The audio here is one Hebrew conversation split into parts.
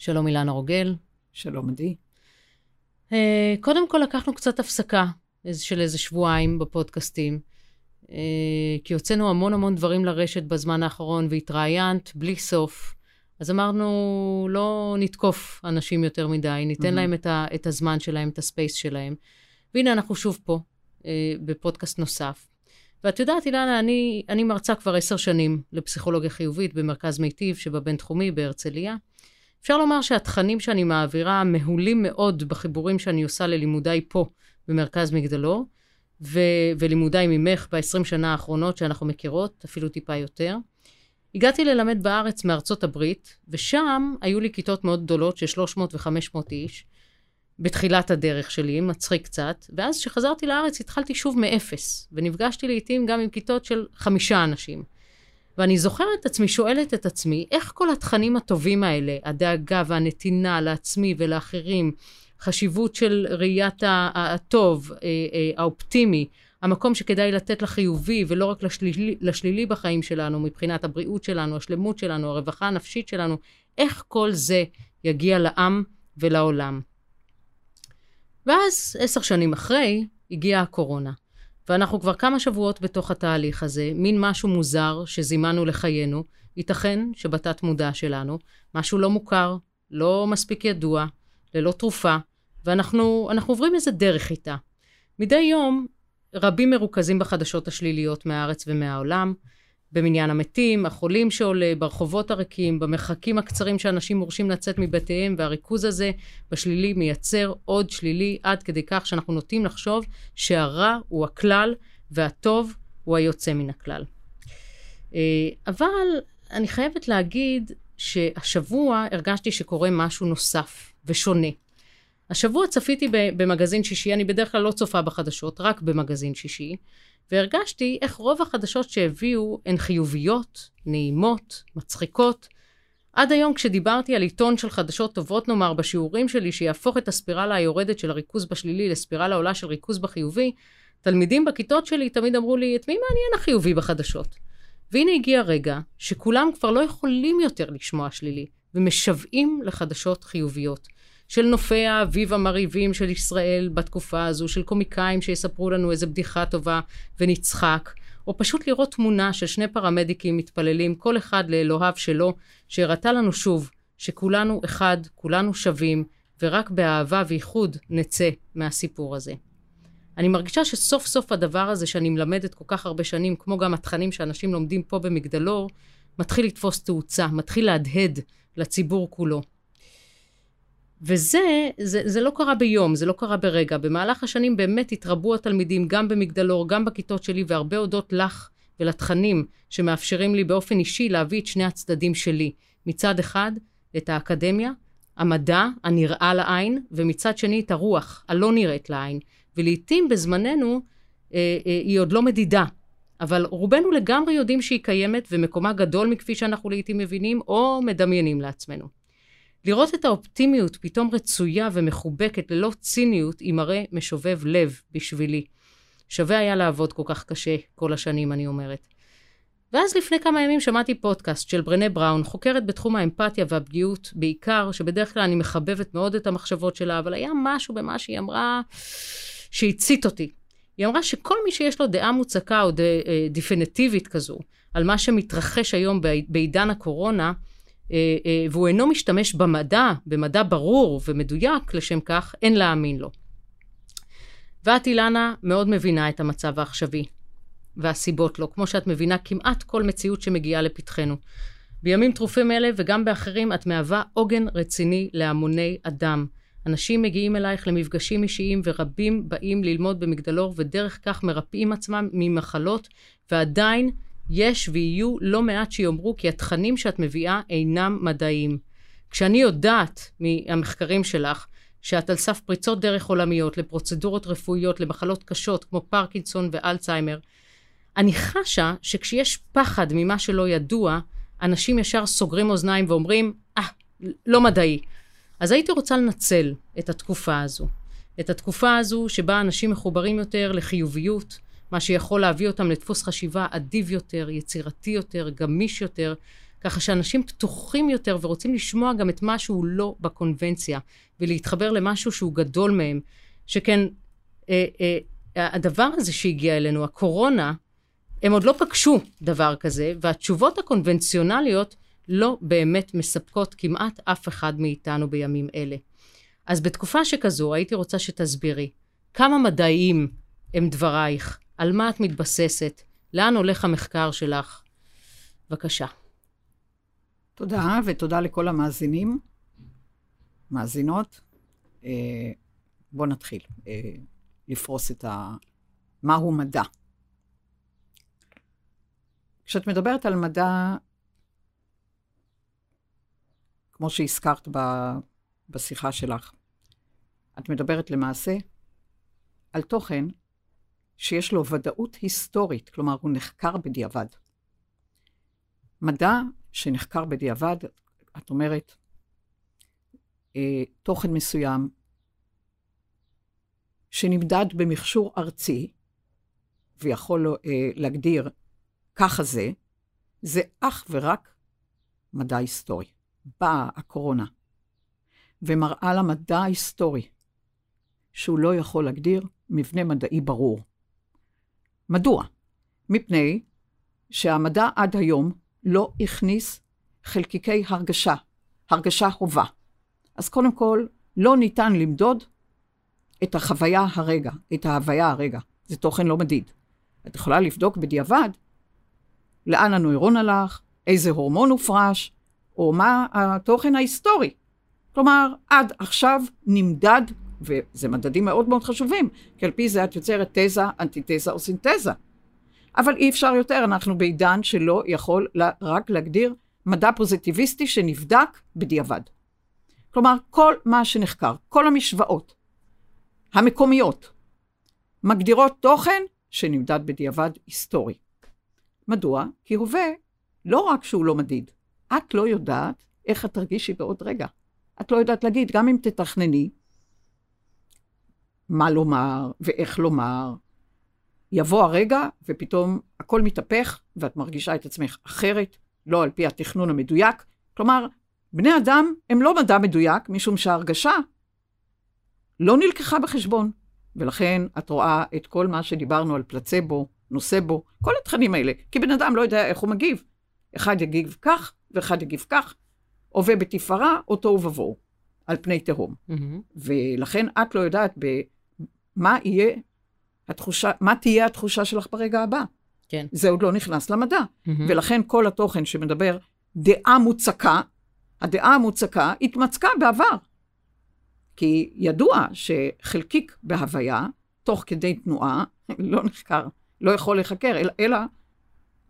שלום אילנה רוגל. שלום עדי. Uh, קודם כל לקחנו קצת הפסקה של איזה שבועיים בפודקאסטים, uh, כי הוצאנו המון המון דברים לרשת בזמן האחרון והתראיינת בלי סוף. אז אמרנו, לא נתקוף אנשים יותר מדי, ניתן mm-hmm. להם את, ה, את הזמן שלהם, את הספייס שלהם. והנה אנחנו שוב פה, uh, בפודקאסט נוסף. ואת יודעת, אילנה, אני, אני מרצה כבר עשר שנים לפסיכולוגיה חיובית במרכז מיטיב שבבינתחומי בהרצליה. אפשר לומר שהתכנים שאני מעבירה מהולים מאוד בחיבורים שאני עושה ללימודיי פה במרכז מגדלור, ו- ולימודיי ממך ב-20 שנה האחרונות שאנחנו מכירות, אפילו טיפה יותר. הגעתי ללמד בארץ מארצות הברית, ושם היו לי כיתות מאוד גדולות של 300 ו-500 איש, בתחילת הדרך שלי, מצחיק קצת, ואז כשחזרתי לארץ התחלתי שוב מאפס, ונפגשתי לעיתים גם עם כיתות של חמישה אנשים. ואני זוכרת את עצמי, שואלת את עצמי, איך כל התכנים הטובים האלה, הדאגה והנתינה לעצמי ולאחרים, חשיבות של ראיית הטוב, אה, אה, האופטימי, המקום שכדאי לתת לחיובי ולא רק לשלילי, לשלילי בחיים שלנו, מבחינת הבריאות שלנו, השלמות שלנו, הרווחה הנפשית שלנו, איך כל זה יגיע לעם ולעולם. ואז, עשר שנים אחרי, הגיעה הקורונה. ואנחנו כבר כמה שבועות בתוך התהליך הזה, מין משהו מוזר שזימנו לחיינו, ייתכן שבתת מודע שלנו, משהו לא מוכר, לא מספיק ידוע, ללא תרופה, ואנחנו עוברים איזה דרך איתה. מדי יום רבים מרוכזים בחדשות השליליות מהארץ ומהעולם, במניין המתים, החולים שעולה, ברחובות הריקים, במרחקים הקצרים שאנשים מורשים לצאת מבתיהם, והריכוז הזה בשלילי מייצר עוד שלילי עד כדי כך שאנחנו נוטים לחשוב שהרע הוא הכלל והטוב הוא היוצא מן הכלל. אה, אבל אני חייבת להגיד שהשבוע הרגשתי שקורה משהו נוסף ושונה. השבוע צפיתי במגזין שישי, אני בדרך כלל לא צופה בחדשות, רק במגזין שישי, והרגשתי איך רוב החדשות שהביאו הן חיוביות, נעימות, מצחיקות. עד היום כשדיברתי על עיתון של חדשות טובות נאמר בשיעורים שלי שיהפוך את הספירלה היורדת של הריכוז בשלילי לספירלה עולה של ריכוז בחיובי, תלמידים בכיתות שלי תמיד אמרו לי, את מי מעניין החיובי בחדשות? והנה הגיע רגע שכולם כבר לא יכולים יותר לשמוע שלילי, ומשוועים לחדשות חיוביות. של נופי האביב המרהיבים של ישראל בתקופה הזו, של קומיקאים שיספרו לנו איזה בדיחה טובה ונצחק, או פשוט לראות תמונה של שני פרמדיקים מתפללים, כל אחד לאלוהיו שלו, שהראתה לנו שוב שכולנו אחד, כולנו שווים, ורק באהבה וייחוד נצא מהסיפור הזה. אני מרגישה שסוף סוף הדבר הזה שאני מלמדת כל כך הרבה שנים, כמו גם התכנים שאנשים לומדים פה במגדלור, מתחיל לתפוס תאוצה, מתחיל להדהד לציבור כולו. וזה, זה, זה לא קרה ביום, זה לא קרה ברגע. במהלך השנים באמת התרבו התלמידים, גם במגדלור, גם בכיתות שלי, והרבה הודות לך ולתכנים שמאפשרים לי באופן אישי להביא את שני הצדדים שלי. מצד אחד, את האקדמיה, המדע הנראה לעין, ומצד שני את הרוח הלא נראית לעין. ולעיתים בזמננו אה, אה, היא עוד לא מדידה. אבל רובנו לגמרי יודעים שהיא קיימת ומקומה גדול מכפי שאנחנו לעיתים מבינים או מדמיינים לעצמנו. לראות את האופטימיות פתאום רצויה ומחובקת ללא ציניות היא מראה משובב לב בשבילי. שווה היה לעבוד כל כך קשה כל השנים, אני אומרת. ואז לפני כמה ימים שמעתי פודקאסט של ברנה בראון, חוקרת בתחום האמפתיה והפגיעות בעיקר, שבדרך כלל אני מחבבת מאוד את המחשבות שלה, אבל היה משהו במה שהיא אמרה שהצית אותי. היא אמרה שכל מי שיש לו דעה מוצקה או דפינטיבית אה, כזו על מה שמתרחש היום בעידן הקורונה, והוא אינו משתמש במדע, במדע ברור ומדויק לשם כך, אין להאמין לו. ואת, אילנה, מאוד מבינה את המצב העכשווי והסיבות לו, כמו שאת מבינה כמעט כל מציאות שמגיעה לפתחנו. בימים טרופים אלה וגם באחרים את מהווה עוגן רציני להמוני אדם. אנשים מגיעים אלייך למפגשים אישיים ורבים באים ללמוד במגדלור ודרך כך מרפאים עצמם ממחלות ועדיין יש ויהיו לא מעט שיאמרו כי התכנים שאת מביאה אינם מדעיים. כשאני יודעת מהמחקרים שלך שאת על סף פריצות דרך עולמיות לפרוצדורות רפואיות, למחלות קשות כמו פרקינסון ואלצהיימר, אני חשה שכשיש פחד ממה שלא ידוע, אנשים ישר סוגרים אוזניים ואומרים, אה, ah, לא מדעי. אז הייתי רוצה לנצל את התקופה הזו. את התקופה הזו שבה אנשים מחוברים יותר לחיוביות, מה שיכול להביא אותם לדפוס חשיבה אדיב יותר, יצירתי יותר, גמיש יותר, ככה שאנשים פתוחים יותר ורוצים לשמוע גם את מה שהוא לא בקונבנציה, ולהתחבר למשהו שהוא גדול מהם. שכן, אה, אה, הדבר הזה שהגיע אלינו, הקורונה, הם עוד לא פגשו דבר כזה, והתשובות הקונבנציונליות לא באמת מספקות כמעט אף אחד מאיתנו בימים אלה. אז בתקופה שכזו הייתי רוצה שתסבירי כמה מדעיים הם דברייך, על מה את מתבססת, לאן הולך המחקר שלך. בבקשה. תודה, ותודה לכל המאזינים, מאזינות. אה, בואו נתחיל אה, לפרוס את ה... מהו מדע. כשאת מדברת על מדע, כמו שהזכרת ב, בשיחה שלך, את מדברת למעשה על תוכן שיש לו ודאות היסטורית, כלומר, הוא נחקר בדיעבד. מדע שנחקר בדיעבד, את אומרת, אה, תוכן מסוים שנמדד במכשור ארצי, ויכול אה, להגדיר ככה זה, זה אך ורק מדע היסטורי. באה הקורונה ומראה למדע ההיסטורי שהוא לא יכול להגדיר מבנה מדעי ברור. מדוע? מפני שהמדע עד היום לא הכניס חלקיקי הרגשה, הרגשה חובה. אז קודם כל, לא ניתן למדוד את החוויה הרגע, את ההוויה הרגע. זה תוכן לא מדיד. את יכולה לבדוק בדיעבד לאן הנוירון הלך, איזה הורמון הופרש, או מה התוכן ההיסטורי. כלומר, עד עכשיו נמדד, וזה מדדים מאוד מאוד חשובים, כי על פי זה את יוצרת תזה, אנטיתזה או סינתזה. אבל אי אפשר יותר, אנחנו בעידן שלא יכול רק להגדיר מדע פוזיטיביסטי שנבדק בדיעבד. כלומר, כל מה שנחקר, כל המשוואות המקומיות, מגדירות תוכן שנמדד בדיעבד היסטורי. מדוע? כי הווה, לא רק שהוא לא מדיד, את לא יודעת איך את תרגישי בעוד רגע. את לא יודעת להגיד, גם אם תתכנני מה לומר ואיך לומר, יבוא הרגע ופתאום הכל מתהפך ואת מרגישה את עצמך אחרת, לא על פי התכנון המדויק. כלומר, בני אדם הם לא מדע מדויק, משום שההרגשה לא נלקחה בחשבון. ולכן את רואה את כל מה שדיברנו על פלצבו, נושא-בו, כל התכנים האלה, כי בן אדם לא יודע איך הוא מגיב. אחד יגיב כך, ואחד יגיב כך, הווה בתפארה, אותו ובבואו, על פני תהום. Mm-hmm. ולכן את לא יודעת במה יהיה התחושה, מה תהיה התחושה שלך ברגע הבא. כן. זה עוד לא נכנס למדע. Mm-hmm. ולכן כל התוכן שמדבר דעה מוצקה, הדעה המוצקה התמצקה בעבר. כי ידוע שחלקיק בהוויה, תוך כדי תנועה, לא נחקר, לא יכול להיחקר, אלא... אלא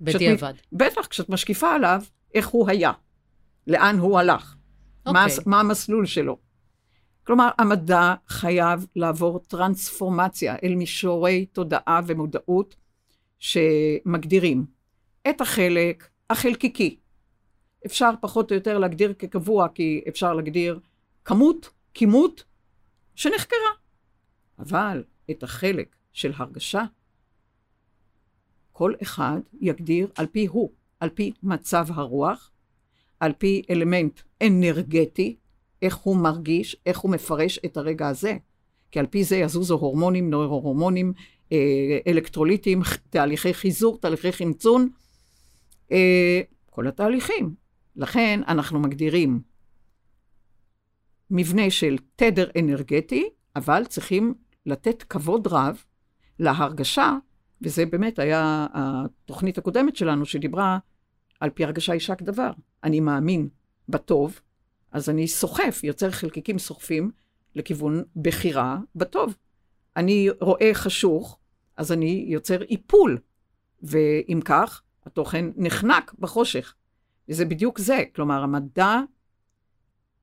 בדיעבד. בטח, כשאת משקיפה עליו, איך הוא היה, לאן הוא הלך, okay. מה, אוקיי. מה המסלול שלו. כלומר, המדע חייב לעבור טרנספורמציה אל מישורי תודעה ומודעות שמגדירים את החלק החלקיקי. אפשר פחות או יותר להגדיר כקבוע, כי אפשר להגדיר כמות, כימות, שנחקרה. אבל את החלק של הרגשה, כל אחד יגדיר על פי הוא, על פי מצב הרוח, על פי אלמנט אנרגטי, איך הוא מרגיש, איך הוא מפרש את הרגע הזה. כי על פי זה יזוזו הורמונים, נוירו-הורמונים, אה, אלקטרוליטים, תהליכי חיזור, תהליכי חמצון, אה, כל התהליכים. לכן אנחנו מגדירים מבנה של תדר אנרגטי, אבל צריכים לתת כבוד רב להרגשה, וזה באמת היה התוכנית הקודמת שלנו שדיברה על פי הרגשה יישק דבר. אני מאמין בטוב, אז אני סוחף, יוצר חלקיקים סוחפים לכיוון בחירה בטוב. אני רואה חשוך, אז אני יוצר איפול, ואם כך, התוכן נחנק בחושך. וזה בדיוק זה, כלומר, המדע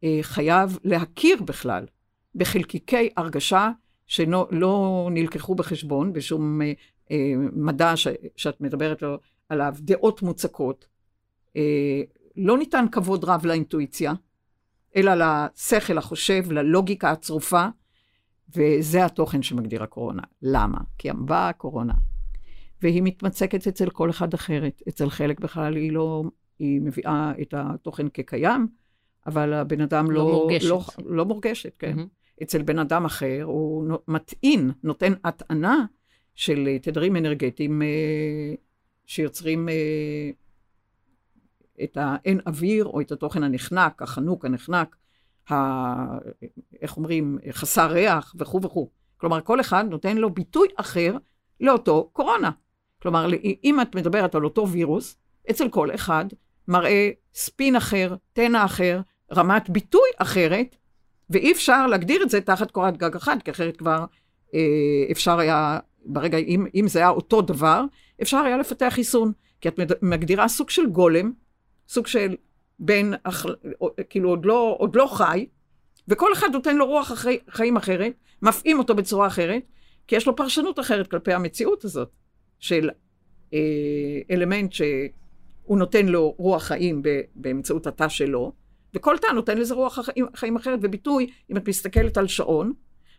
אה, חייב להכיר בכלל בחלקיקי הרגשה שלא לא נלקחו בחשבון בשום אה, אה, מדע ש, שאת מדברת עליו, דעות מוצקות. אה, לא ניתן כבוד רב לאינטואיציה, אלא לשכל החושב, ללוגיקה הצרופה, וזה התוכן שמגדיר הקורונה. למה? כי באה הקורונה, והיא מתמצקת אצל כל אחד אחרת. אצל חלק בכלל היא לא היא מביאה את התוכן כקיים, אבל הבן אדם לא לא... מורגשת. לא, לא מורגשת, כן. מהמם. אצל בן אדם אחר, הוא מטעין, נותן הטענה של תדרים אנרגטיים אה, שיוצרים אה, את האין אוויר, או את התוכן הנחנק, החנוק, הנחנק, ה... איך אומרים, חסר ריח וכו' וכו'. כלומר, כל אחד נותן לו ביטוי אחר לאותו קורונה. כלומר, אם את מדברת על אותו וירוס, אצל כל אחד מראה ספין אחר, תנע אחר, רמת ביטוי אחרת, ואי אפשר להגדיר את זה תחת קורת גג אחת, כי אחרת כבר אה, אפשר היה, ברגע, אם, אם זה היה אותו דבר, אפשר היה לפתח חיסון. כי את מגדירה סוג של גולם, סוג של בן, כאילו עוד לא, עוד לא חי, וכל אחד נותן לו רוח אחרי, חיים אחרת, מפעים אותו בצורה אחרת, כי יש לו פרשנות אחרת כלפי המציאות הזאת, של אה, אלמנט שהוא נותן לו רוח חיים ב, באמצעות התא שלו, וכל תא נותן לזה רוח חיים, חיים אחרת, וביטוי, אם את מסתכלת על שעון,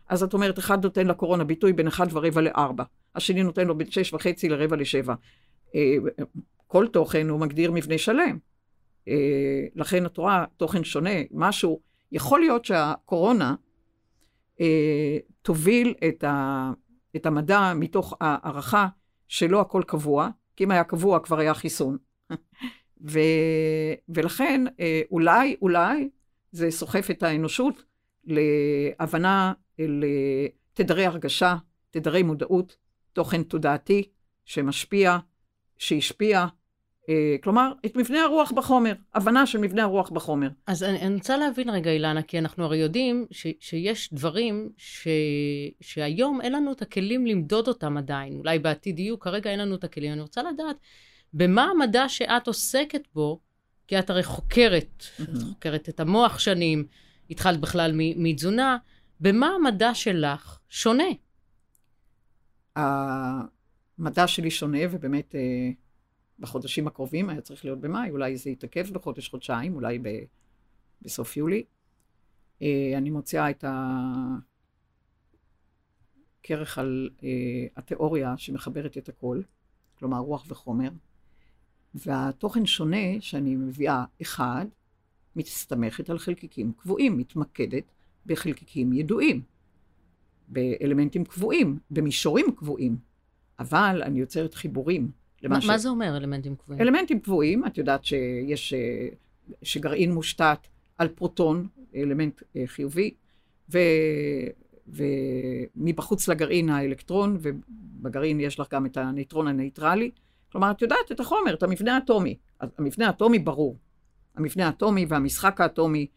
אז את אומרת, אחד נותן לקורונה ביטוי בין אחד ורבע לארבע, השני נותן לו בין שש וחצי לרבע לשבע. אה, כל תוכן הוא מגדיר מבנה שלם. אה, לכן את רואה תוכן שונה, משהו, יכול להיות שהקורונה אה, תוביל את, ה, את המדע מתוך הערכה שלא הכל קבוע, כי אם היה קבוע כבר היה חיסון. ו, ולכן אה, אולי, אולי זה סוחף את האנושות להבנה לתדרי הרגשה, תדרי מודעות, תוכן תודעתי שמשפיע, שהשפיע, כלומר, את מבנה הרוח בחומר, הבנה של מבנה הרוח בחומר. אז אני, אני רוצה להבין רגע, אילנה, כי אנחנו הרי יודעים ש, שיש דברים ש, שהיום אין לנו את הכלים למדוד אותם עדיין. אולי בעתיד יהיו, כרגע אין לנו את הכלים. אני רוצה לדעת, במה המדע שאת עוסקת בו, כי את הרי חוקרת, את חוקרת את המוח שנים, התחלת בכלל מתזונה, במה המדע שלך שונה? המדע שלי שונה, ובאמת אה, בחודשים הקרובים היה צריך להיות במאי, אולי זה יתעכב בחודש, חודשיים, אולי ב, בסוף יולי. אה, אני מוציאה את הכרך על אה, התיאוריה שמחברת את הכל, כלומר רוח וחומר, והתוכן שונה שאני מביאה, אחד, מסתמכת על חלקיקים קבועים, מתמקדת בחלקיקים ידועים, באלמנטים קבועים, במישורים קבועים, אבל אני יוצרת חיבורים. מה, ש- מה זה אומר אלמנטים קבועים? אלמנטים קבועים, את יודעת שיש, אה, שגרעין מושתת על פרוטון, אלמנט אה, חיובי, ו, ומבחוץ לגרעין האלקטרון, ובגרעין יש לך גם את הנייטרון הנייטרלי. כלומר, את יודעת את החומר, את המבנה האטומי. המבנה האטומי ברור. המבנה האטומי והמשחק האטומי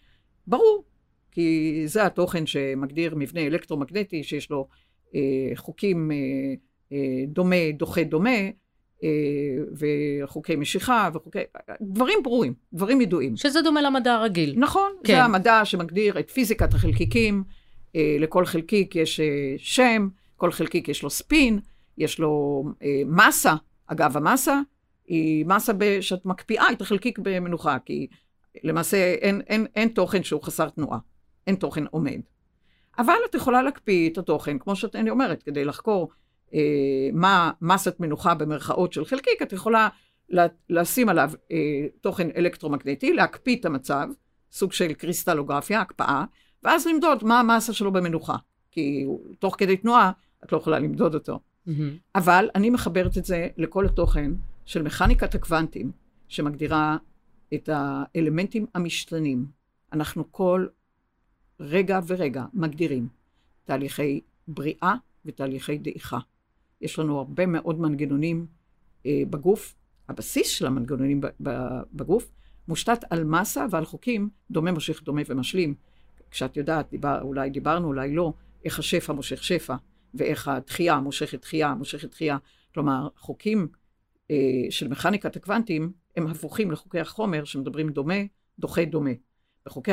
ברור, כי זה התוכן שמגדיר מבנה אלקטרומגנטי שיש לו אה, חוקים אה, אה, דומה, דוחה, דומה, וחוקי משיכה, וחוקי... דברים ברורים, דברים ידועים. שזה דומה למדע הרגיל. נכון, כן. זה המדע שמגדיר את פיזיקת החלקיקים. אה, לכל חלקיק יש אה, שם, כל חלקיק יש לו ספין, יש לו אה, מסה. אגב, המסה היא מסה. שאת מקפיאה את החלקיק במנוחה, כי למעשה אין, אין, אין תוכן שהוא חסר תנועה, אין תוכן עומד. אבל את יכולה להקפיא את התוכן, כמו שאני אומרת, כדי לחקור אה, מה מסת מנוחה במרכאות של חלקיק, את יכולה לה, לשים עליו אה, תוכן אלקטרומגנטי, להקפיא את המצב, סוג של קריסטלוגרפיה, הקפאה, ואז למדוד מה המסה שלו במנוחה. כי תוך כדי תנועה את לא יכולה למדוד אותו. מהמם. אבל אני מחברת את זה לכל התוכן של מכניקת הקוונטים, שמגדירה את האלמנטים המשתנים. אנחנו כל רגע ורגע מגדירים תהליכי בריאה ותהליכי דעיכה. יש לנו הרבה מאוד מנגנונים אה, בגוף. הבסיס של המנגנונים בגוף מושתת על מסה ועל חוקים דומה מושך דומה ומשלים. כשאת יודעת, דיבר, אולי דיברנו, אולי לא, איך השפע מושך שפע, ואיך התחייה מושכת תחייה, מושכת תחייה. כלומר, חוקים אה, של מכניקת הקוונטים הם הפוכים לחוקי החומר שמדברים דומה, דוחה דומה. בחוקי,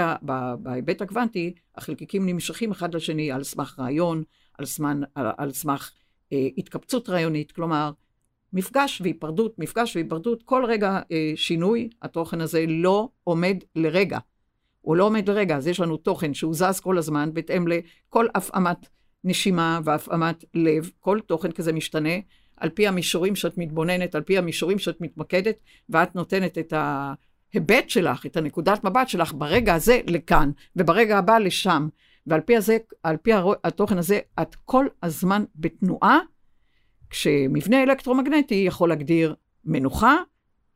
בהיבט הקוונטי, החלקיקים נמשכים אחד לשני על סמך רעיון, על, סמן, על, על סמך התקבצות רעיונית, כלומר, מפגש והיפרדות, מפגש והיפרדות, כל רגע אה, שינוי, התוכן הזה לא עומד לרגע. הוא לא עומד לרגע, אז יש לנו תוכן שהוא זז כל הזמן, בהתאם לכל הפעמת נשימה והפעמת לב, כל תוכן כזה משתנה, על פי המישורים שאת מתבוננת, על פי המישורים שאת מתמקדת, ואת נותנת את ההיבט שלך, את הנקודת מבט שלך ברגע הזה לכאן, וברגע הבא לשם. ועל פי, הזה, על פי התוכן הזה, את כל הזמן בתנועה, כשמבנה אלקטרומגנטי יכול להגדיר מנוחה,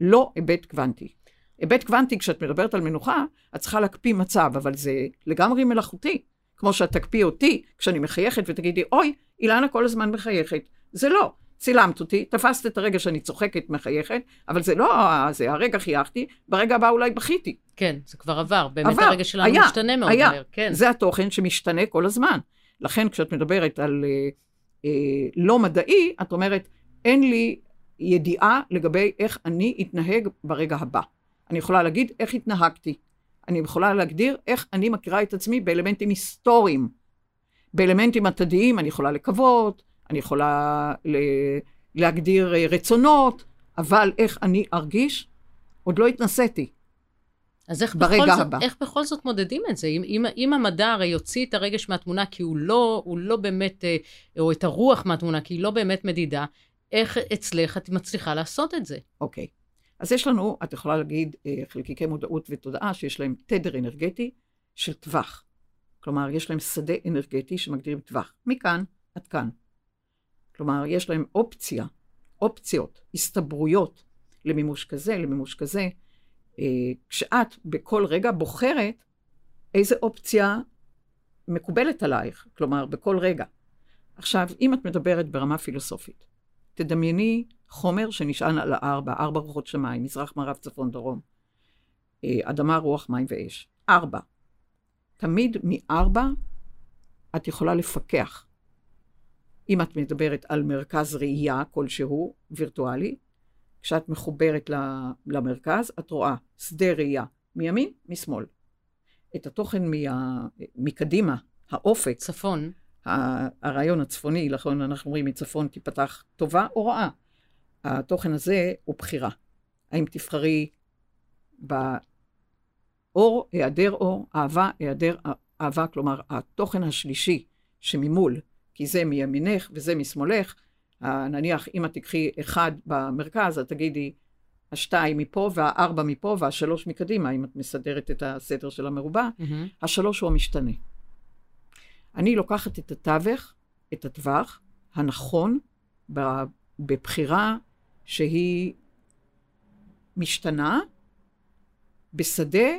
לא היבט קוונטי. היבט קוונטי, כשאת מדברת על מנוחה, את צריכה להקפיא מצב, אבל זה לגמרי מלאכותי. כמו שאת תקפיא אותי כשאני מחייכת ותגידי, אוי, אילנה כל הזמן מחייכת. זה לא. צילמת אותי, תפסת את הרגע שאני צוחקת, מחייכת, אבל זה לא זה, הרגע חייכתי, ברגע הבא אולי בכיתי. כן, זה כבר עבר. באמת עבר, הרגע שלנו היה, משתנה מאוד היה. מהר. כן. זה התוכן שמשתנה כל הזמן. לכן כשאת מדברת על אה, אה, לא מדעי, את אומרת, אין לי ידיעה לגבי איך אני אתנהג ברגע הבא. אני יכולה להגיד איך התנהגתי. אני יכולה להגדיר איך אני מכירה את עצמי באלמנטים היסטוריים. באלמנטים עתידיים אני יכולה לקוות, אני יכולה להגדיר אה, רצונות, אבל איך אני ארגיש, עוד לא התנסיתי. אז איך בכל, זאת, הבא. איך בכל זאת מודדים את זה? אם, אם, אם המדע הרי יוציא את הרגש מהתמונה כי הוא לא, הוא לא באמת, אה, או את הרוח מהתמונה כי היא לא באמת מדידה, איך אצלך את מצליחה לעשות את זה? אוקיי. Okay. אז יש לנו, את יכולה להגיד, אה, חלקיקי מודעות ותודעה שיש להם תדר אנרגטי של טווח. כלומר, יש להם שדה אנרגטי שמגדירים טווח. מכאן עד כאן. כלומר, יש להם אופציה, אופציות, הסתברויות למימוש כזה, למימוש כזה. אה, כשאת בכל רגע בוחרת איזה אופציה מקובלת עלייך, כלומר, בכל רגע. עכשיו, אם את מדברת ברמה פילוסופית, תדמייני חומר שנשען על הארבע, ארבע רוחות שמיים, מזרח, מערב, צפון, דרום. אה, אדמה, רוח, מים ואש. ארבע. תמיד מארבע את יכולה לפקח. אם את מדברת על מרכז ראייה כלשהו, וירטואלי, כשאת מחוברת למרכז, את רואה שדה ראייה מימין, משמאל. את התוכן מה, מקדימה, האופק. צפון. הרעיון הצפוני, לכן אנחנו אומרים מצפון תיפתח טובה או רעה. התוכן הזה הוא בחירה. האם תבחרי באור, היעדר אור, אהבה, היעדר אהבה, כלומר, התוכן השלישי שממול, כי זה מימינך וזה משמאלך, נניח אם את תקחי אחד במרכז, את תגידי, השתיים מפה והארבע מפה והשלוש מקדימה, אם את מסדרת את הסדר של המרובע, mm-hmm. השלוש הוא המשתנה. אני לוקחת את התווך, את הטווח הנכון, בבחירה שהיא משתנה בשדה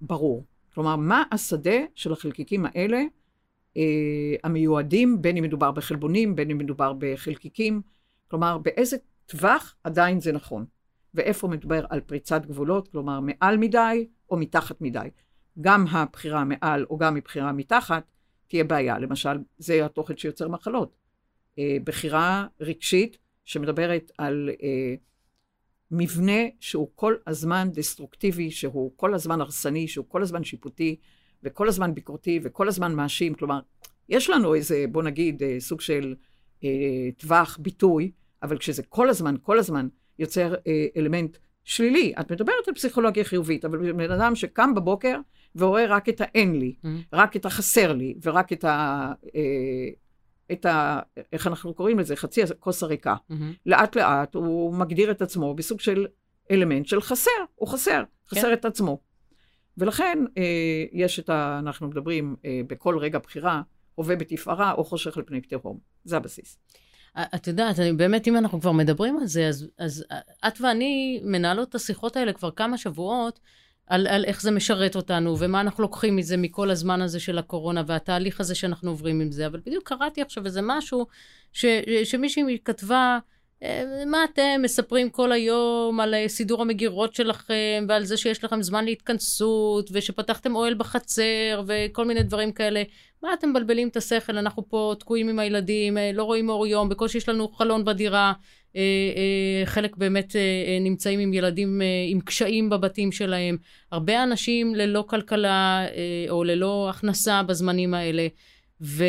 ברור. כלומר, מה השדה של החלקיקים האלה המיועדים, בין אם מדובר בחלבונים, בין אם מדובר בחלקיקים, כלומר, באיזה טווח עדיין זה נכון. ואיפה מדובר על פריצת גבולות, כלומר, מעל מדי או מתחת מדי. גם הבחירה מעל או גם מבחירה מתחת תהיה בעיה. למשל, זה התוכן שיוצר מחלות. אה, בחירה רגשית שמדברת על אה, מבנה שהוא כל הזמן דסטרוקטיבי, שהוא כל הזמן הרסני, שהוא כל הזמן שיפוטי, וכל הזמן ביקורתי, וכל הזמן מאשים. כלומר, יש לנו איזה, בוא נגיד, אה, סוג של אה, טווח ביטוי, אבל כשזה כל הזמן, כל הזמן יוצר אה, אלמנט שלילי, את מדברת על פסיכולוגיה חיובית, אבל בן אדם שקם בבוקר ורואה רק את האין לי, mm-hmm. רק את החסר לי, ורק את ה... אה, את ה... איך אנחנו קוראים לזה? חצי הכוס הריקה. Mm-hmm. לאט לאט הוא מגדיר את עצמו בסוג של אלמנט של חסר, הוא חסר, חסר כן. את עצמו. ולכן אה, יש את ה... אנחנו מדברים אה, בכל רגע בחירה, הווה בתפארה או חושך על פני תהום. זה הבסיס. את יודעת, אני באמת, אם אנחנו כבר מדברים על זה, אז, אז את ואני מנהלות את השיחות האלה כבר כמה שבועות, על, על איך זה משרת אותנו, ומה אנחנו לוקחים מזה מכל הזמן הזה של הקורונה, והתהליך הזה שאנחנו עוברים עם זה. אבל בדיוק קראתי עכשיו איזה משהו, ש, שמישהי כתבה, אה, מה אתם מספרים כל היום על אה, סידור המגירות שלכם, ועל זה שיש לכם זמן להתכנסות, ושפתחתם אוהל בחצר, וכל מיני דברים כאלה. מה אתם מבלבלים את השכל? אנחנו פה תקועים עם הילדים, אה, לא רואים אור יום, בקושי יש לנו חלון בדירה. חלק באמת נמצאים עם ילדים עם קשיים בבתים שלהם. הרבה אנשים ללא כלכלה או ללא הכנסה בזמנים האלה. ו,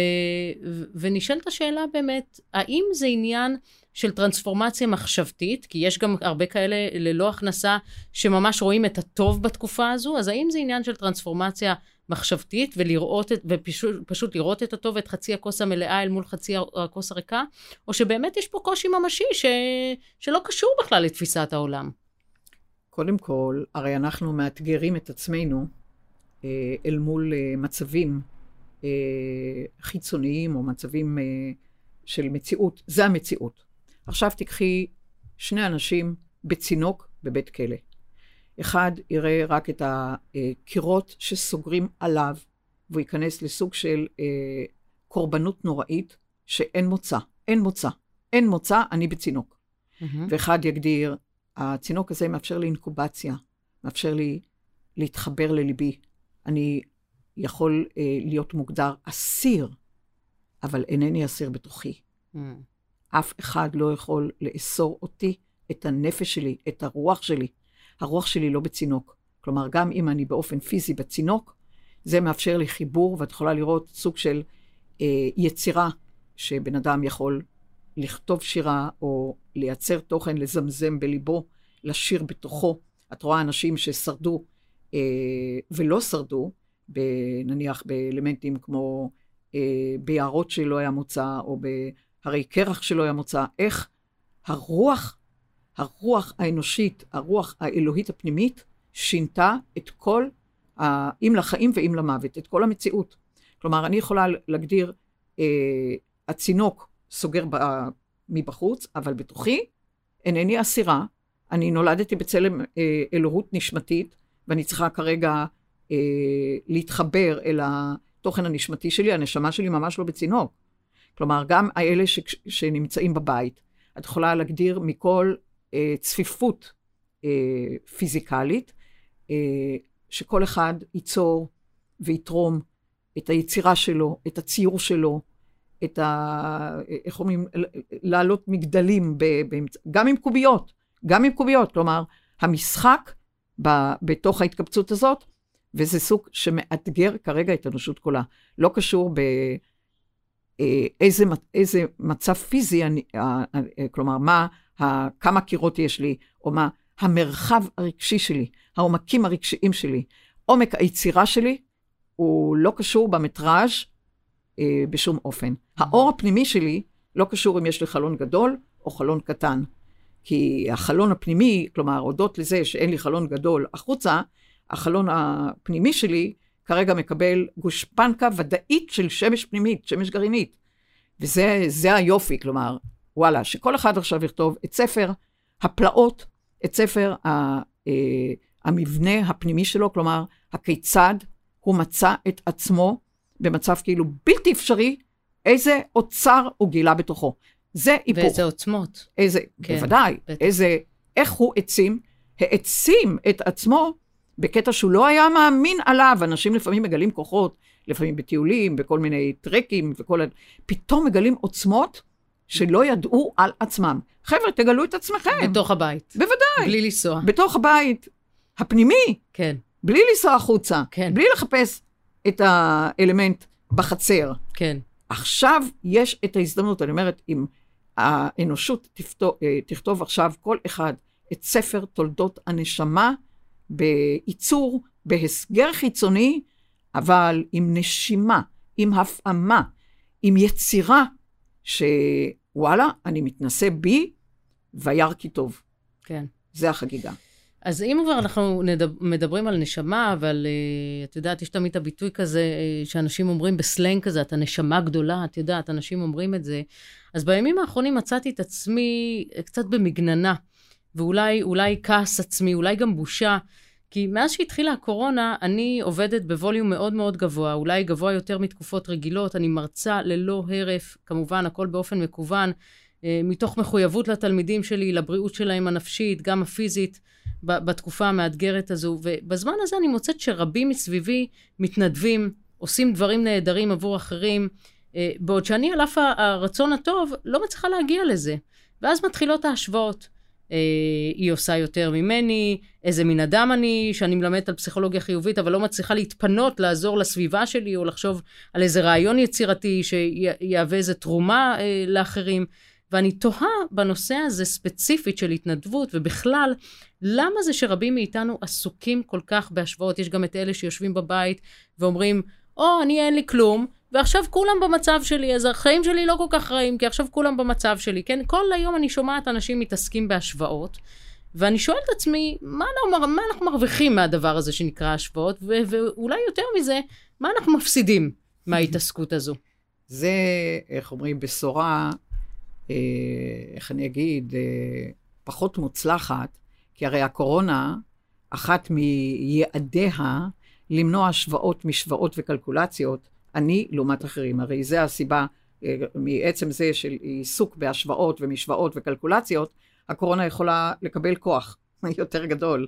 ונשאלת השאלה באמת, האם זה עניין של טרנספורמציה מחשבתית, כי יש גם הרבה כאלה ללא הכנסה שממש רואים את הטוב בתקופה הזו, אז האם זה עניין של טרנספורמציה מחשבתית, ולראות את, ופשוט לראות את הטוב ואת חצי הכוס המלאה אל מול חצי הכוס הריקה, או שבאמת יש פה קושי ממשי ש, שלא קשור בכלל לתפיסת העולם. קודם כל, הרי אנחנו מאתגרים את עצמנו אה, אל מול אה, מצבים אה, חיצוניים או מצבים של מציאות. זה המציאות. עכשיו תיקחי שני אנשים בצינוק בבית כלא. אחד יראה רק את הקירות שסוגרים עליו, והוא ייכנס לסוג של אה, קורבנות נוראית, שאין מוצא, אין מוצא, אין מוצא, אני בצינוק. Mm-hmm. ואחד יגדיר, הצינוק הזה מאפשר לי אינקובציה, מאפשר לי להתחבר לליבי. אני יכול אה, להיות מוגדר אסיר, אבל אינני אסיר בתוכי. Mm. אף אחד לא יכול לאסור אותי, את הנפש שלי, את הרוח שלי. הרוח שלי לא בצינוק. כלומר, גם אם אני באופן פיזי בצינוק, זה מאפשר לי חיבור, ואת יכולה לראות סוג של אה, יצירה שבן אדם יכול לכתוב שירה, או לייצר תוכן, לזמזם בליבו, לשיר בתוכו. את רואה אנשים ששרדו אה, ולא שרדו, נניח באלמנטים כמו אה, ביערות שלא היה מוצא, או בהרי קרח שלא היה מוצא, איך הרוח, הרוח האנושית, הרוח האלוהית הפנימית, שינתה את כל, ה, אם לחיים ואם למוות, את כל המציאות. כלומר, אני יכולה להגדיר, אה, הצינוק סוגר ב, מבחוץ, אבל בתוכי אינני אסירה, אני נולדתי בצלם אה, אלוהות נשמתית, ואני צריכה כרגע אה, להתחבר אל התוכן הנשמתי שלי, הנשמה שלי ממש לא בצינוק. כלומר, גם האלה ש, שנמצאים בבית, את יכולה להגדיר מכל אה, צפיפות אה, פיזיקלית, אה, שכל אחד ייצור ויתרום את היצירה שלו, את הציור שלו, את ה... איך אומרים? לעלות מגדלים, ב, באמצע, גם עם קוביות, גם עם קוביות. כלומר, המשחק ב, בתוך ההתקבצות הזאת וזה סוג שמאתגר כרגע את האנושות כולה. לא קשור באיזה אה, איזה מצב פיזי, אני, אה, אה, כלומר, מה, כמה קירות יש לי, או מה המרחב הרגשי שלי, העומקים הרגשיים שלי. עומק היצירה שלי הוא לא קשור במטראז' אה, בשום אופן. האור הפנימי שלי לא קשור אם יש לי חלון גדול או חלון קטן. כי החלון הפנימי, כלומר, הודות לזה שאין לי חלון גדול החוצה, החלון הפנימי שלי כרגע מקבל גושפנקה ודאית של שמש פנימית, שמש גרעינית. וזה היופי, כלומר, וואלה, שכל אחד עכשיו יכתוב את ספר הפלאות, את ספר ה, אה, המבנה הפנימי שלו, כלומר, הכיצד הוא מצא את עצמו במצב כאילו בלתי אפשרי, איזה אוצר הוא גילה בתוכו. זה היפוך. ואיזה עוצמות. איזה, כן, בוודאי, בטח. איזה, איך הוא העצים, העצים את עצמו בקטע שהוא לא היה מאמין עליו. אנשים לפעמים מגלים כוחות, לפעמים בטיולים, בכל מיני טרקים וכל ה... פתאום מגלים עוצמות שלא ידעו על עצמם. חבר'ה, תגלו את עצמכם. בתוך הבית. בוודאי. בלי לנסוע. בתוך הבית הפנימי. כן. בלי לנסוע החוצה. כן. בלי לחפש את האלמנט בחצר. כן. עכשיו יש את ההזדמנות, אני אומרת, אם האנושות תכתוב, אה, תכתוב עכשיו כל אחד את ספר תולדות הנשמה, בייצור, בהסגר חיצוני, אבל עם נשימה, עם הפעמה, עם יצירה, שוואלה, אני מתנשא בי, וירא כי טוב. כן. זה החגיגה. אז אם כבר אנחנו מדברים על נשמה, אבל uh, את יודעת, יש תמיד את הביטוי כזה, uh, שאנשים אומרים בסלנג כזה, אתה נשמה גדולה, את יודעת, אנשים אומרים את זה. אז בימים האחרונים מצאתי את עצמי קצת במגננה. ואולי כעס עצמי, אולי גם בושה. כי מאז שהתחילה הקורונה, אני עובדת בווליום מאוד מאוד גבוה, אולי גבוה יותר מתקופות רגילות, אני מרצה ללא הרף, כמובן, הכל באופן מקוון, אה, מתוך מחויבות לתלמידים שלי, לבריאות שלהם הנפשית, גם הפיזית, בתקופה המאתגרת הזו. ובזמן הזה אני מוצאת שרבים מסביבי מתנדבים, עושים דברים נהדרים עבור אחרים, אה, בעוד שאני, על אף הרצון הטוב, לא מצליחה להגיע לזה. ואז מתחילות ההשוואות. אה, היא עושה יותר ממני, איזה מין אדם אני, שאני מלמדת על פסיכולוגיה חיובית, אבל לא מצליחה להתפנות, לעזור לסביבה שלי, או לחשוב על איזה רעיון יצירתי שיהווה איזה תרומה אה, לאחרים. ואני תוהה בנושא הזה ספציפית של התנדבות, ובכלל, למה זה שרבים מאיתנו עסוקים כל כך בהשוואות? יש גם את אלה שיושבים בבית ואומרים, או, oh, אני אין לי כלום, ועכשיו כולם במצב שלי, אז החיים שלי לא כל כך רעים, כי עכשיו כולם במצב שלי, כן? כל היום אני שומעת אנשים מתעסקים בהשוואות, ואני שואלת את עצמי, מה, לא, מה אנחנו מרוויחים מהדבר הזה שנקרא השוואות, ו- ואולי יותר מזה, מה אנחנו מפסידים מההתעסקות הזו? זה, איך אומרים, בשורה, אה, איך אני אגיד, אה, פחות מוצלחת, כי הרי הקורונה, אחת מיעדיה, למנוע השוואות משוואות וקלקולציות, אני לעומת אחרים. הרי זה הסיבה, אה, מעצם זה של עיסוק בהשוואות ומשוואות וקלקולציות, הקורונה יכולה לקבל כוח יותר גדול,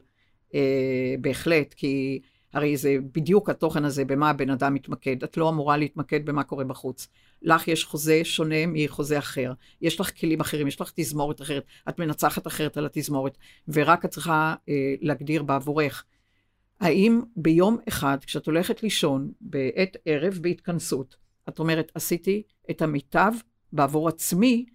אה, בהחלט, כי הרי זה בדיוק התוכן הזה, במה הבן אדם מתמקד. את לא אמורה להתמקד במה קורה בחוץ. לך יש חוזה שונה מחוזה אחר. יש לך כלים אחרים, יש לך תזמורת אחרת. את מנצחת אחרת על התזמורת, ורק את צריכה אה, להגדיר בעבורך. האם ביום אחד, כשאת הולכת לישון, בעת ערב, בהתכנסות, את אומרת, עשיתי את המיטב בעבור עצמי,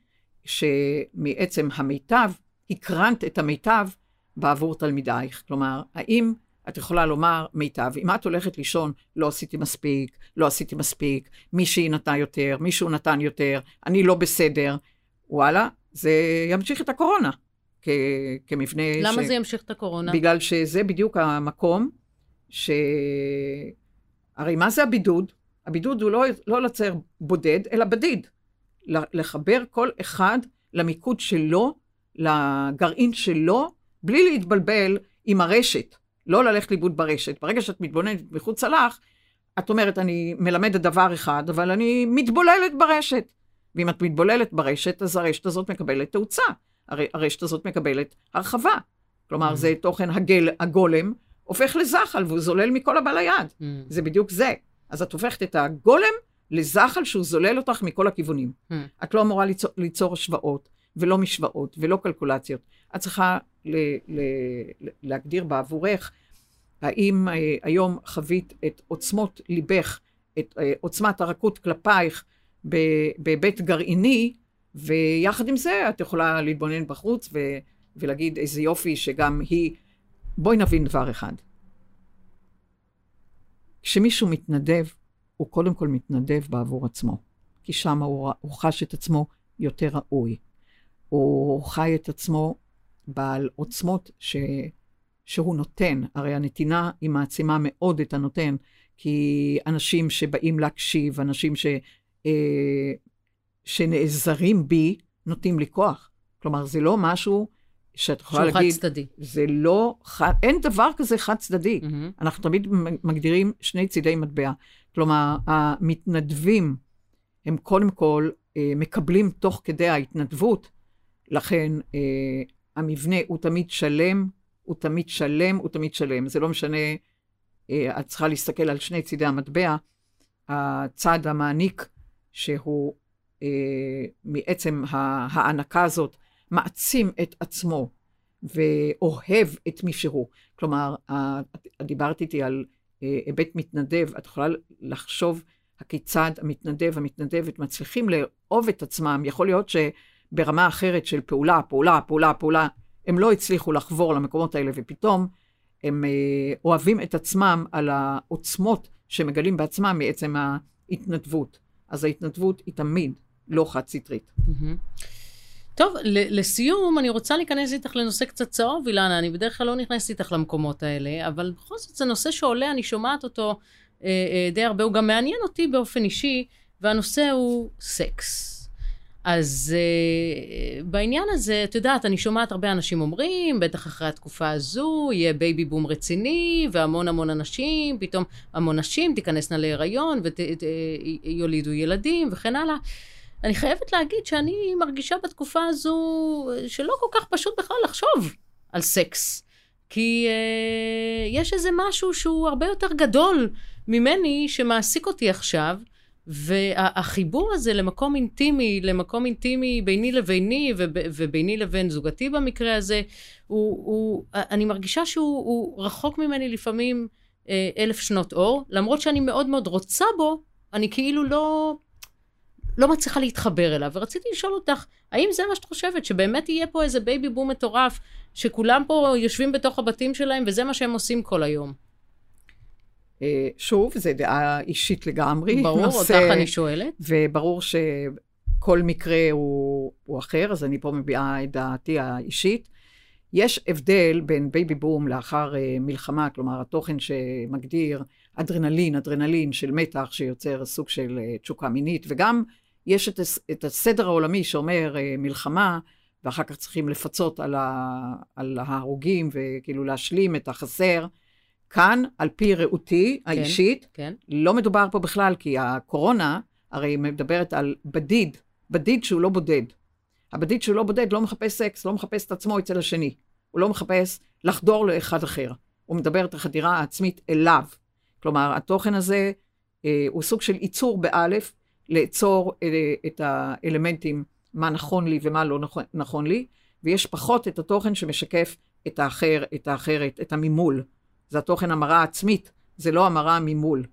שמעצם המיטב, הקרנת את המיטב בעבור תלמידייך. כלומר, האם את יכולה לומר מיטב, אם את הולכת לישון, לא עשיתי מספיק, לא עשיתי מספיק, מישהי נתנה יותר, מישהו נתן יותר, אני לא בסדר, וואלה, זה ימשיך את הקורונה. כ- כמבנה למה ש... זה ימשיך את הקורונה? בגלל שזה בדיוק המקום ש... הרי מה זה הבידוד? הבידוד הוא לא, לא לצייר בודד, אלא בדיד. לחבר כל אחד למיקוד שלו, לגרעין שלו, בלי להתבלבל עם הרשת. לא ללכת לאיבוד ברשת. ברגע שאת מתבוננת מחוצה לך, את אומרת, אני מלמדת דבר אחד, אבל אני מתבוללת ברשת. ואם את מתבוללת ברשת, אז הרשת הזאת מקבלת תאוצה. הר, הרשת הזאת מקבלת הרחבה. כלומר, mm. זה תוכן הגל, הגולם, הופך לזחל, והוא זולל מכל הבא ליד. Mm. זה בדיוק זה. אז את הופכת את הגולם לזחל שהוא זולל אותך מכל הכיוונים. Mm. את לא אמורה ליצור, ליצור השוואות, ולא משוואות, ולא קלקולציות. את צריכה ל, ל, ל, להגדיר בעבורך, האם אה, היום חווית את עוצמות ליבך, את אה, עוצמת הרכות כלפייך בהיבט גרעיני, ויחד עם זה את יכולה להתבונן בחוץ ו, ולהגיד איזה יופי שגם היא... בואי נבין דבר אחד. כשמישהו מתנדב, הוא קודם כל מתנדב בעבור עצמו, כי שם הוא, הוא חש את עצמו יותר ראוי. הוא חי את עצמו בעל עוצמות ש, שהוא נותן. הרי הנתינה היא מעצימה מאוד את הנותן, כי אנשים שבאים להקשיב, אנשים ש, אה, שנעזרים בי, נותנים לי כוח. כלומר, זה לא משהו שאת יכולה להגיד... שהוא חד צדדי. זה לא, אין דבר כזה חד צדדי. Mm-hmm. אנחנו תמיד מגדירים שני צידי מטבע. כלומר, המתנדבים הם קודם כל אה, מקבלים תוך כדי ההתנדבות, לכן אה, המבנה הוא תמיד שלם, הוא תמיד שלם, הוא תמיד שלם. זה לא משנה, אה, את צריכה להסתכל על שני צידי המטבע. הצד המעניק, שהוא מעצם ההענקה הזאת, מעצים את עצמו ואוהב את מי שהוא. כלומר, דיברת איתי על אה, היבט מתנדב, את יכולה לחשוב הכיצד המתנדב, המתנדבת מצליחים לאהוב את עצמם. יכול להיות שברמה אחרת של פעולה, פעולה, פעולה, פעולה, הם לא הצליחו לחבור למקומות האלה, ופתאום הם אה, אוהבים את עצמם על העוצמות שמגלים בעצמם מעצם ההתנדבות. אז ההתנדבות היא תמיד לא חד-סטרית. Mm-hmm. טוב, לסיום, אני רוצה להיכנס איתך לנושא קצת צהוב, אילנה, אני בדרך כלל לא נכנסת איתך למקומות האלה, אבל בכל זאת זה נושא שעולה, אני שומעת אותו אה, אה, די הרבה, הוא גם מעניין אותי באופן אישי, והנושא הוא סקס. אז אה, בעניין הזה, את יודעת, אני שומעת הרבה אנשים אומרים, בטח אחרי התקופה הזו, יהיה בייבי בום רציני, והמון המון אנשים, פתאום המון נשים תיכנסנה להיריון ויולידו ילדים וכן הלאה. אני חייבת להגיד שאני מרגישה בתקופה הזו שלא כל כך פשוט בכלל לחשוב על סקס. כי אה, יש איזה משהו שהוא הרבה יותר גדול ממני שמעסיק אותי עכשיו, והחיבור הזה למקום אינטימי, למקום אינטימי ביני לביני וב, וביני לבין זוגתי במקרה הזה, הוא, הוא, אני מרגישה שהוא רחוק ממני לפעמים אה, אלף שנות אור, למרות שאני מאוד מאוד רוצה בו, אני כאילו לא, לא מצליחה להתחבר אליו, ורציתי לשאול אותך, האם זה מה שאת חושבת, שבאמת יהיה פה איזה בייבי בום מטורף, שכולם פה יושבים בתוך הבתים שלהם, וזה מה שהם עושים כל היום? אה, שוב, זו דעה אישית לגמרי. ברור, נושא, אותך אני שואלת. וברור שכל מקרה הוא, הוא אחר, אז אני פה מביעה את דעתי האישית. יש הבדל בין בייבי בום לאחר אה, מלחמה, כלומר, התוכן שמגדיר אדרנלין, אדרנלין של מתח שיוצר סוג של אה, תשוקה מינית, וגם יש את, את הסדר העולמי שאומר אה, מלחמה, ואחר כך צריכים לפצות על, ה, על ההרוגים וכאילו להשלים את החסר. כאן, על פי ראותי כן, האישית, כן. לא מדובר פה בכלל, כי הקורונה הרי מדברת על בדיד, בדיד שהוא לא בודד. הבדיד שהוא לא בודד לא מחפש סקס, לא מחפש את עצמו אצל השני. הוא לא מחפש לחדור לאחד אחר. הוא מדבר את החדירה העצמית אליו. כלומר, התוכן הזה אה, הוא סוג של ייצור באלף, לעצור אה, את האלמנטים, מה נכון לי ומה לא נכון, נכון לי, ויש פחות את התוכן שמשקף את האחר, את האחרת, את הממול. זה התוכן המראה עצמית, זה לא המראה ממול.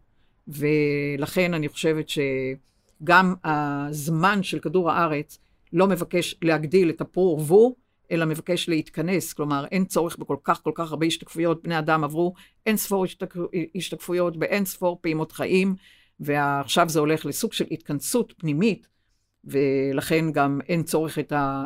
ולכן אני חושבת שגם הזמן של כדור הארץ לא מבקש להגדיל את הפרו ורבו, אלא מבקש להתכנס. כלומר, אין צורך בכל כך כל כך הרבה השתקפויות. בני אדם עברו אין ספור השתק... השתקפויות באין ספור פעימות חיים, ועכשיו זה הולך לסוג של התכנסות פנימית, ולכן גם אין צורך את ה...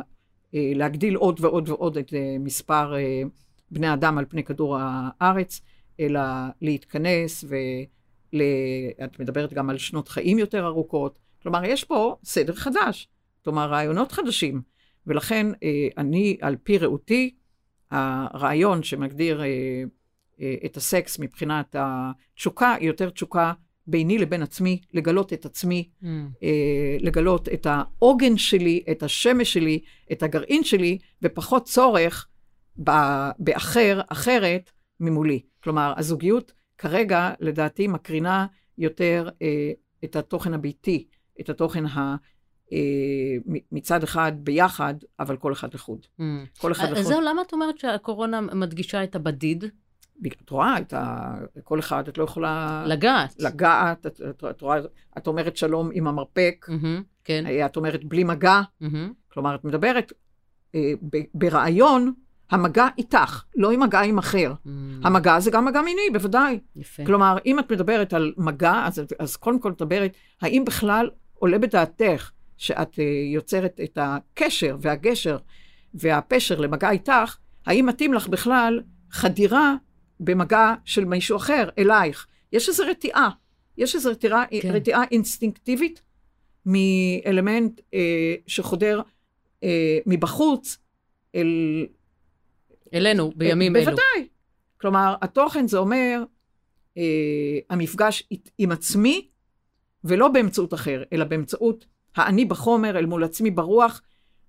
אה, להגדיל עוד ועוד ועוד את אה, מספר אה, בני אדם על פני כדור הארץ, אלא להתכנס, ואת מדברת גם על שנות חיים יותר ארוכות. כלומר, יש פה סדר חדש, כלומר, רעיונות חדשים. ולכן אני, על פי ראותי, הרעיון שמגדיר את הסקס מבחינת התשוקה, היא יותר תשוקה ביני לבין עצמי, לגלות את עצמי, mm. לגלות את העוגן שלי, את השמש שלי, את הגרעין שלי, ופחות צורך באחר, אחרת, ממולי. כלומר, הזוגיות כרגע, לדעתי, מקרינה יותר את התוכן הביתי, את התוכן ה... אה, מצד אחד ביחד, אבל כל אחד לחוד. Mm. כל אחד לחוד. אז זהו, למה את אומרת שהקורונה מדגישה את הבדיד? את רואה את ה... כל אחד, את לא יכולה... לגעת. לגעת, את, את, את רואה, את אומרת שלום עם המרפק, mm-hmm, כן. אה, את אומרת בלי מגע, mm-hmm. כלומר, את מדברת אה, ב, ברעיון, המגע איתך, לא עם מגע עם אחר. Mm. המגע זה גם מגע מיני, בוודאי. יפה. כלומר, אם את מדברת על מגע, אז, אז קודם כל מדברת, האם בכלל עולה בדעתך שאת אה, יוצרת את הקשר והגשר והפשר למגע איתך, האם מתאים לך בכלל חדירה במגע של מישהו אחר אלייך? יש איזו רתיעה, יש איזו רתיעה, כן. רתיעה אינסטינקטיבית מאלמנט אה, שחודר אה, מבחוץ אל... אלינו, בימים אה, אלו. בוודאי. כלומר, התוכן זה אומר אה, המפגש עם עצמי, ולא באמצעות אחר, אלא באמצעות האני בחומר אל מול עצמי ברוח,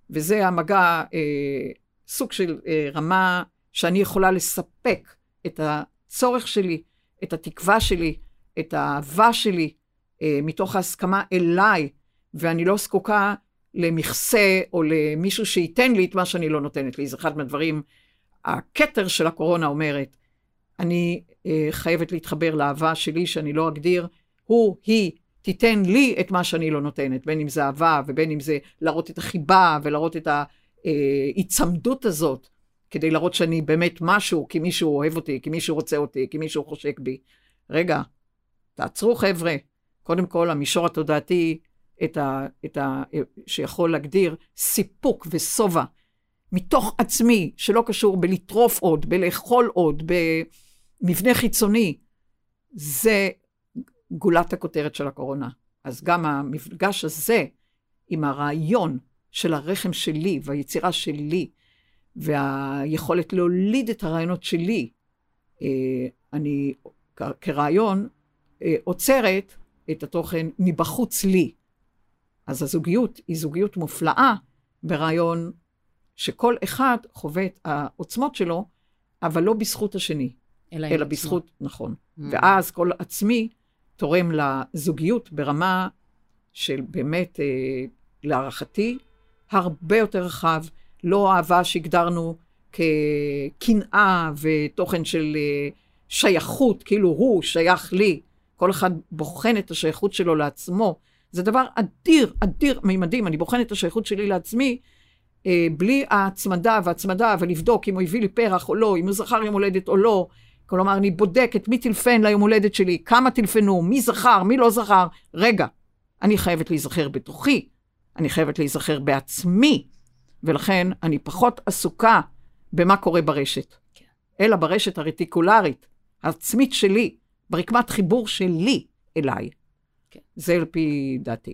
וזה המגע, אה, סוג של אה, רמה שאני יכולה לספק את הצורך שלי, את התקווה שלי, את האהבה שלי, אה, מתוך ההסכמה אליי, ואני לא זקוקה למכסה או למישהו שייתן לי את מה שאני לא נותנת לי. זה אחד מהדברים, הכתר של הקורונה אומרת, אני אה, חייבת להתחבר לאהבה שלי, שאני לא אגדיר, הוא, היא, תיתן לי את מה שאני לא נותנת, בין אם זה אהבה ובין אם זה להראות את החיבה ולהראות את ההיצמדות הזאת, כדי להראות שאני באמת משהו, כי מישהו אוהב אותי, כי מישהו רוצה אותי, כי מישהו חושק בי. רגע, תעצרו חבר'ה. קודם כל, המישור התודעתי, את ה, את ה, שיכול להגדיר סיפוק ושובע מתוך עצמי, שלא קשור בלטרוף עוד, בלאכול עוד, במבנה חיצוני, זה גולת הכותרת של הקורונה. אז גם המפגש הזה עם הרעיון של הרחם שלי והיצירה שלי, והיכולת להוליד את הרעיונות שלי, אה, אני כרעיון אה, עוצרת את התוכן מבחוץ לי. אז הזוגיות היא זוגיות מופלאה ברעיון שכל אחד חווה את העוצמות שלו, אבל לא בזכות השני, אלא, אלא בזכות, נכון. Mm. ואז כל עצמי תורם לזוגיות ברמה של באמת, אה, להערכתי, הרבה יותר רחב, לא אהבה שהגדרנו כקנאה ותוכן של אה, שייכות, כאילו הוא שייך לי. כל אחד בוחן את השייכות שלו לעצמו. זה דבר אדיר, אדיר מימדים. אני בוחנת את השייכות שלי לעצמי, אה, בלי ההצמדה והצמדה, ולבדוק אם הוא הביא לי פרח או לא, אם הוא זכר יום הולדת או לא. כלומר, אני בודקת מי טלפן ליום הולדת שלי, כמה טלפנו, מי זכר, מי לא זכר. רגע, אני חייבת להיזכר בתוכי, אני חייבת להיזכר בעצמי, ולכן אני פחות עסוקה במה קורה ברשת, כן. אלא ברשת הרטיקולרית, העצמית שלי, ברקמת חיבור שלי אליי. כן. זה על פי דעתי.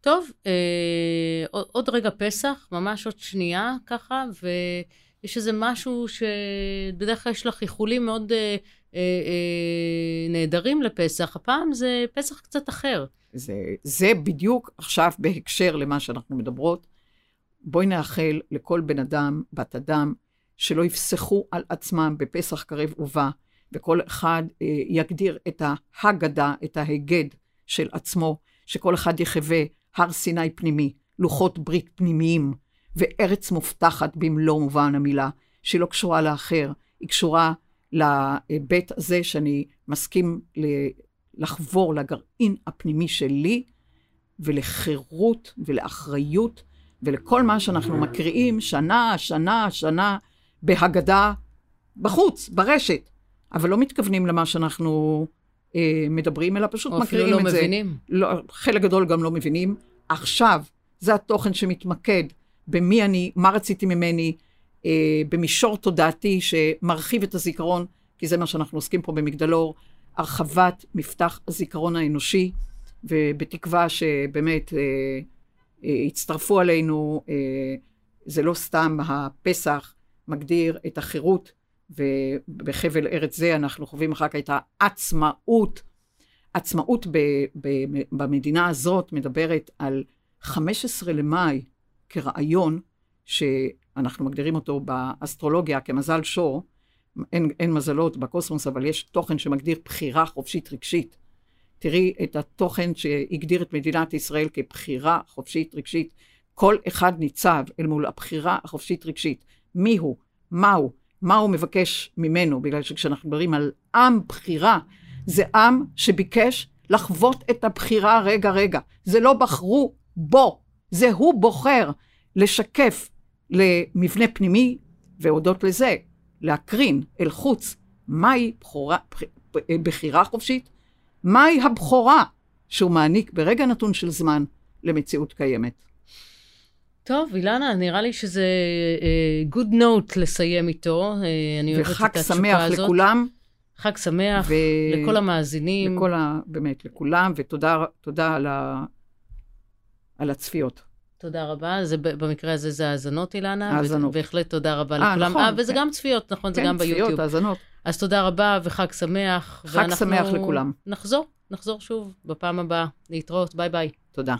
טוב, אה, עוד רגע פסח, ממש עוד שנייה ככה, ויש איזה משהו שבדרך כלל יש לך איחולים מאוד אה, אה, אה, נהדרים לפסח, הפעם זה פסח קצת אחר. זה, זה בדיוק עכשיו בהקשר למה שאנחנו מדברות. בואי נאחל לכל בן אדם, בת אדם, שלא יפסחו על עצמם בפסח קרב ובא, וכל אחד אה, יגדיר את ההגדה, את ההיגד של עצמו, שכל אחד יחווה הר סיני פנימי, לוחות ברית פנימיים, וארץ מובטחת במלוא מובן המילה, שהיא לא קשורה לאחר, היא קשורה להיבט הזה שאני מסכים לחבור לגרעין הפנימי שלי, ולחירות ולאחריות, ולכל מה שאנחנו מקריאים שנה, שנה, שנה, בהגדה בחוץ, ברשת, אבל לא מתכוונים למה שאנחנו אה, מדברים, אלא פשוט מקריאים לא את זה. מבינים. לא, חלק גדול גם לא מבינים. עכשיו, זה התוכן שמתמקד במי אני, מה רציתי ממני, אה, במישור תודעתי שמרחיב את הזיכרון, כי זה מה שאנחנו עוסקים פה במגדלור, הרחבת מפתח הזיכרון האנושי, ובתקווה שבאמת אה, יצטרפו עלינו, אה, זה לא סתם הפסח מגדיר את החירות, ובחבל ארץ זה אנחנו חווים אחר כך את העצמאות. עצמאות ב, ב, במדינה הזאת מדברת על 15 למאי כרעיון, שאנחנו מגדירים אותו באסטרולוגיה כמזל שור, אין, אין מזלות בקוסמוס, אבל יש תוכן שמגדיר בחירה חופשית רגשית. תראי את התוכן שהגדיר את מדינת ישראל כבחירה חופשית רגשית. כל אחד ניצב אל מול הבחירה החופשית רגשית. מי הוא? מהו? מה הוא מבקש ממנו? בגלל שכשאנחנו מדברים על עם בחירה, זה עם שביקש לחוות את הבחירה רגע רגע. זה לא בחרו בו, זה הוא בוחר לשקף למבנה פנימי, והודות לזה, להקרין אל חוץ מהי בחירה חופשית, מהי הבכורה שהוא מעניק ברגע נתון של זמן למציאות קיימת. טוב, אילנה, נראה לי שזה uh, good note לסיים איתו. Uh, אני אוהבת את התשוקה הזאת. וחג שמח לכולם. חג שמח ו... לכל המאזינים. לכל ה... באמת, לכולם, ותודה על, ה... על הצפיות. תודה רבה. זה, במקרה הזה זה האזנות, אילנה. האזנות. בהחלט תודה רבה 아, אה, לכולם. נכון. 아, וזה כן. גם צפיות, נכון? כן, זה גם ביוטיוב. כן, צפיות, האזנות. אז תודה רבה וחג שמח. חג שמח לכולם. נחזור, נחזור שוב בפעם הבאה. להתראות, ביי ביי. תודה.